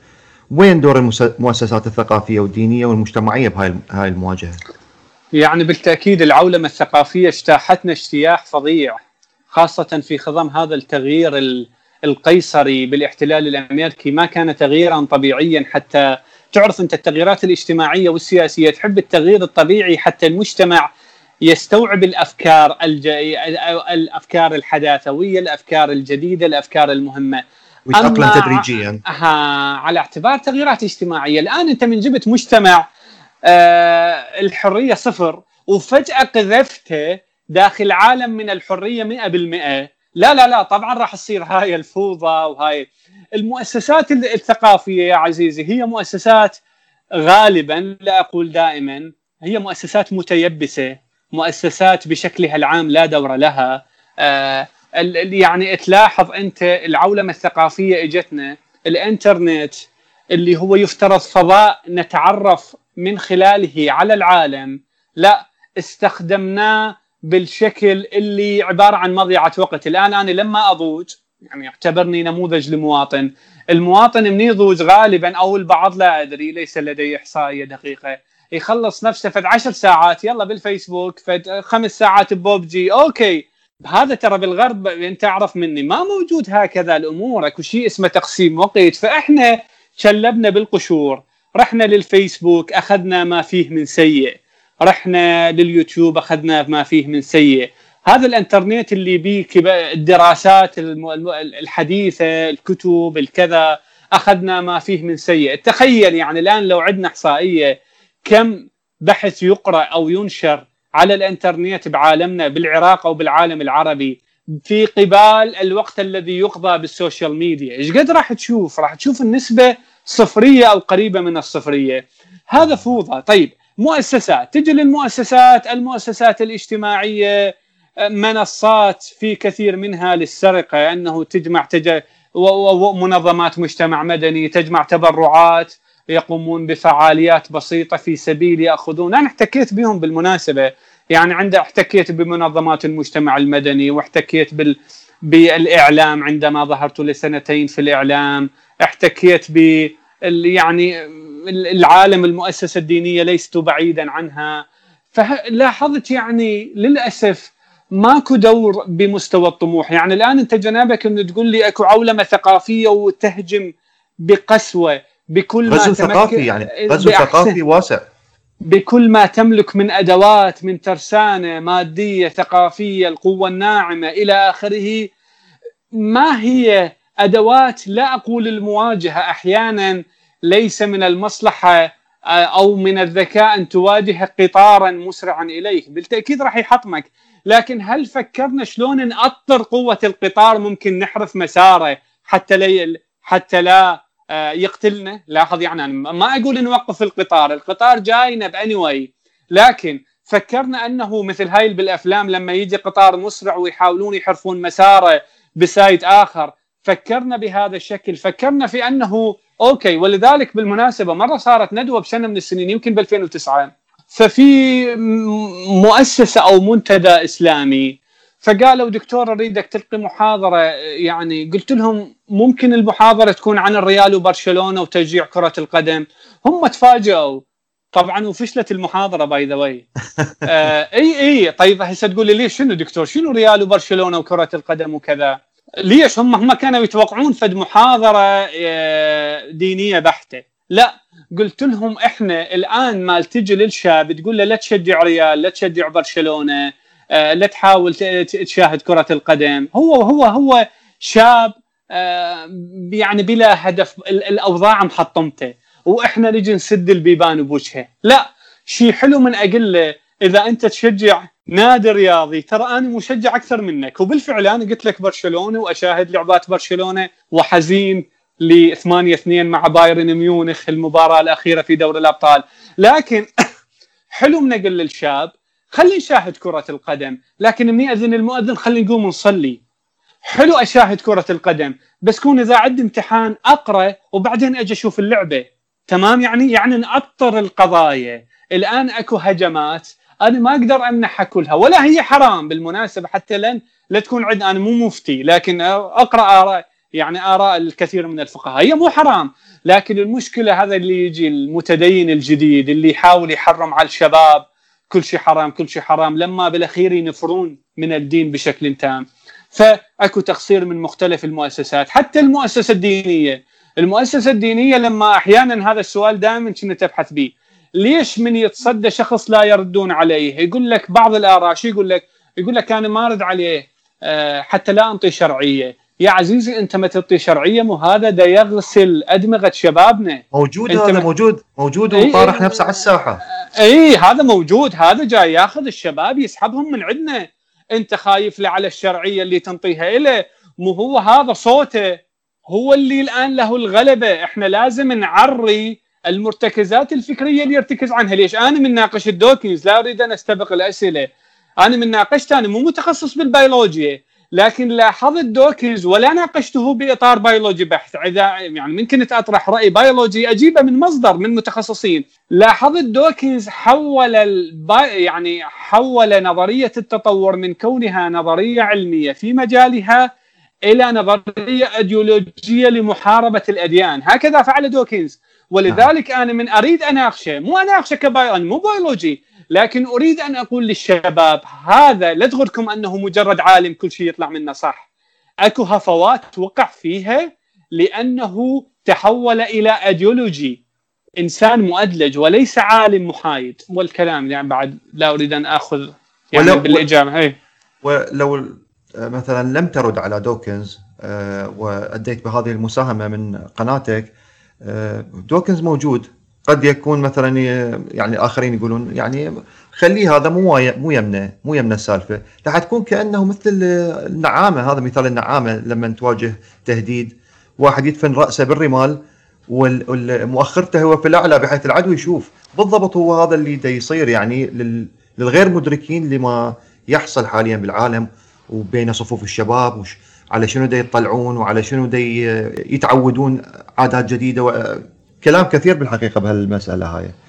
وين دور المؤسسات الثقافية والدينية والمجتمعية بهاي هاي المواجهة؟ يعني بالتأكيد العولمة الثقافية اجتاحتنا اجتياح فظيع خاصة في خضم هذا التغيير القيصري بالاحتلال الأمريكي ما كان تغييرا طبيعيا حتى تعرف أنت التغييرات الاجتماعية والسياسية تحب التغيير الطبيعي حتى المجتمع يستوعب الأفكار الج... الأفكار الحداثوية، الأفكار الجديدة، الأفكار المهمة. ويتأقلم تدريجيا. على اعتبار تغييرات اجتماعيه، الآن أنت من جبت مجتمع آه الحرية صفر وفجأة قذفته داخل عالم من الحرية 100% لا لا لا طبعا راح تصير هاي الفوضى وهاي. المؤسسات الثقافية يا عزيزي هي مؤسسات غالبا لا أقول دائما هي مؤسسات متيبسة مؤسسات بشكلها العام لا دور لها. آه يعني تلاحظ أنت العولمة الثقافية إجتنا الإنترنت اللي هو يفترض فضاء نتعرف من خلاله على العالم لا استخدمناه بالشكل اللي عبارة عن مضيعة وقت. الآن أنا لما أضوج يعني اعتبرني نموذج لمواطن المواطن من يضوج غالبا أو البعض لا أدري ليس لدي إحصائية دقيقة. يخلص نفسه فد عشر ساعات يلا بالفيسبوك فد خمس ساعات ببوبجي okay. هذا ترى بالغرب انت تعرف مني ما موجود هكذا الأمور. اكو شيء اسمه تقسيم وقت. فاحنا چلبنا بالقشور. رحنا للفيسبوك أخذنا ما فيه من سيء. رحنا لليوتيوب أخذنا ما فيه من سيء. هذا الإنترنت اللي بيه الدراسات الحديثه الكتب الكذا أخذنا ما فيه من سيء. تخيل يعني الآن لو عندنا إحصائية كم بحث يقرأ أو ينشر على الانترنت بعالمنا بالعراق أو بالعالم العربي في قبال الوقت الذي يقضى بال social media. إيش قد راح تشوف؟ راح تشوف النسبة صفرية أو قريبة من الصفرية. هذا فوضى. طيب مؤسسات. تجي للمؤسسات المؤسسات الاجتماعية منصات في كثير منها للسرقة أنه تجمع تج... ومنظمات مجتمع مدني تجمع تبرعات. يقومون بفعاليات بسيطة في سبيل يأخذون. أنا احتكيت بهم بالمناسبة. يعني عند احتكيت بمنظمات المجتمع المدني واحتكيت بال بالإعلام عندما ظهرت لسنتين في الإعلام. احتكيت ب يعني العالم المؤسسة الدينية ليست بعيدا عنها. فلاحظت يعني للأسف ماكو دور بمستوى الطموح. يعني الآن أنت جنابك انه تقول لي أكو عولمة ثقافية وتهجم بقسوة. بكل ما غزو ثقافي يعني غزو ثقافي واسع. بكل ما تملك من أدوات من ترسانة مادية ثقافية القوة الناعمة إلى آخره ما هي أدوات؟ لا أقول المواجهة. أحيانا ليس من المصلحة أو من الذكاء أن تواجه قطارا مسرعا إليك. بالتأكيد راح يحطمك. لكن هل فكرنا شلون نأطر قوة القطار؟ ممكن نحرف مساره حتى لا حتى لا آه، يقتلنا. لاحظ يعني أنا ما أقول نوقف القطار القطار جاينا باني واي لكن فكرنا أنه مثل هاي بالأفلام لما يجي قطار مسرع ويحاولون يحرفون مساره ب side آخر فكرنا بهذا الشكل. فكرنا في أنه okay ولذلك بالمناسبة مرة صارت ندوة بسنة من السنين يمكن ب 2009 ففي مؤسسة أو منتدى إسلامي فقالوا دكتور أريدك تلقي محاضرة يعني قلت لهم ممكن المحاضرة تكون عن الريال وبرشلونة وتشجيع كرة القدم. هم تفاجئوا. طبعا وفشلت المحاضرة by the way إي إي طيب هسه تقول لي ليش شنو دكتور؟ شنو ريال وبرشلونة وكرة القدم وكذا؟ ليش هم هم كانوا يتوقعون فد محاضرة آه، دينية بحتة؟ لا قلت لهم إحنا الآن مال تجي للشاب تقول له لا تشجع ريال لا تشجع برشلونة لا تحاول تشاهد كرة القدم. هو هو هو شاب آه، يعني بلا هدف الأوضاع محطمته. وإحنا نجي نسد البيبان بوجهه. لا شيء حلو من أقول له إذا أنت تشجع نادي رياضي ترى أنا مشجع أكثر منك. وبالفعل أنا قلت لك برشلونة وأشاهد لعبات برشلونة وحزين ل 8 2 مع بايرن ميونخ المباراة الأخيرة في دوري الأبطال. لكن *coughs* حلو من أقول للشاب خلي نشاهد كرة القدم لكن مني أذن المؤذن خلي نقوم نصلي حلو أشاهد كرة القدم بس كون إذا عندي امتحان أقرأ وبعدين أجي أشوف اللعبة. تمام؟ يعني يعني نأطر القضايا. الآن أكو هجمات أنا ما أقدر امنحها كلها. ولا هي حرام بالمناسبة حتى لن لا تكون عندنا أنا مو مفتي لكن أقرأ آراء يعني آراء الكثير من الفقهاء. هي مو حرام لكن المشكلة هذا اللي يجي المتدين الجديد اللي يحاول يحرم على الشباب. كل شيء حرام كل شيء حرام لما بالأخير ينفرون من الدين بشكل تام. فأكو تقصير من مختلف المؤسسات حتى المؤسسة الدينية. المؤسسة الدينية لما أحيانا هذا السؤال دائما كنت ابحث به. ليش من يتصدى شخص لا يردون عليه؟ يقول لك بعض الآراء شو يقول لك؟ يقول لك أنا ما أرد عليه آه، حتى لا أنطي شرعية. يا عزيزي أنت ما تعطي شرعية مو هذا دا يغسل أدمغة شبابنا. موجود هذا موجود. موجود وطارح نفسه على الساحة. اي هذا موجود. هذا جاي ياخذ الشباب يسحبهم من عندنا. أنت خايف له على الشرعية اللي تنطيها له مو هو هذا صوته. هو اللي الآن له الغلبة. إحنا لازم نعري المرتكزات الفكرية اللي يرتكز عنها. ليش؟ أنا من ناقشت دوكنز لا أريد أن أستبق الأسئلة. أنا من ناقشت أنا مو متخصص بالبيولوجيا. لكن لاحظت دوكنز ولا ناقشته بإطار بيولوجي بحت. إذا يعني من كنت أطرح رأي بيولوجي أجيبه من مصدر من متخصصين. لاحظت دوكنز حول يعني حول نظرية التطور من كونها نظرية علمية في مجالها إلى نظرية ايديولوجيه لمحاربة الأديان. هكذا فعل دوكنز ولذلك أنا من أريد أناقشه. مو أناقشه كبايولوجي مو بيولوجي. لكن أريد أن أقول للشباب هذا لا تغركم أنه مجرد عالم كل شيء يطلع منه صح. أكو هفوات وقع فيها لأنه تحول إلى ايديولوجي إنسان مؤدلج وليس عالم محايد. والكلام يعني بعد لا أريد أن آخذ يعني ولو بالإجابة. هي. ولو مثلا لم ترد على دوكنز آه، وأديت بهذه المساهمة من قناتك آه، دوكنز موجود. قد يكون مثلا يعني آخرين يقولون يعني خليه هذا مو مو يمنا مو يمنا السالفة. راح تكون كأنه مثل النعامة هذا مثال النعامة لما تواجه تهديد. واحد يدفن رأسه بالرمال ومؤخرته هو في الأعلى بحيث العدو يشوف. بالضبط هو هذا اللي دا يصير يعني للغير مدركين لما يحصل حاليا بالعالم وبين صفوف الشباب وش على شنو دا يطلعون وعلى شنو دا يتعودون عادات جديدة كلام كثير بالحقيقة بهالمسألة هاي.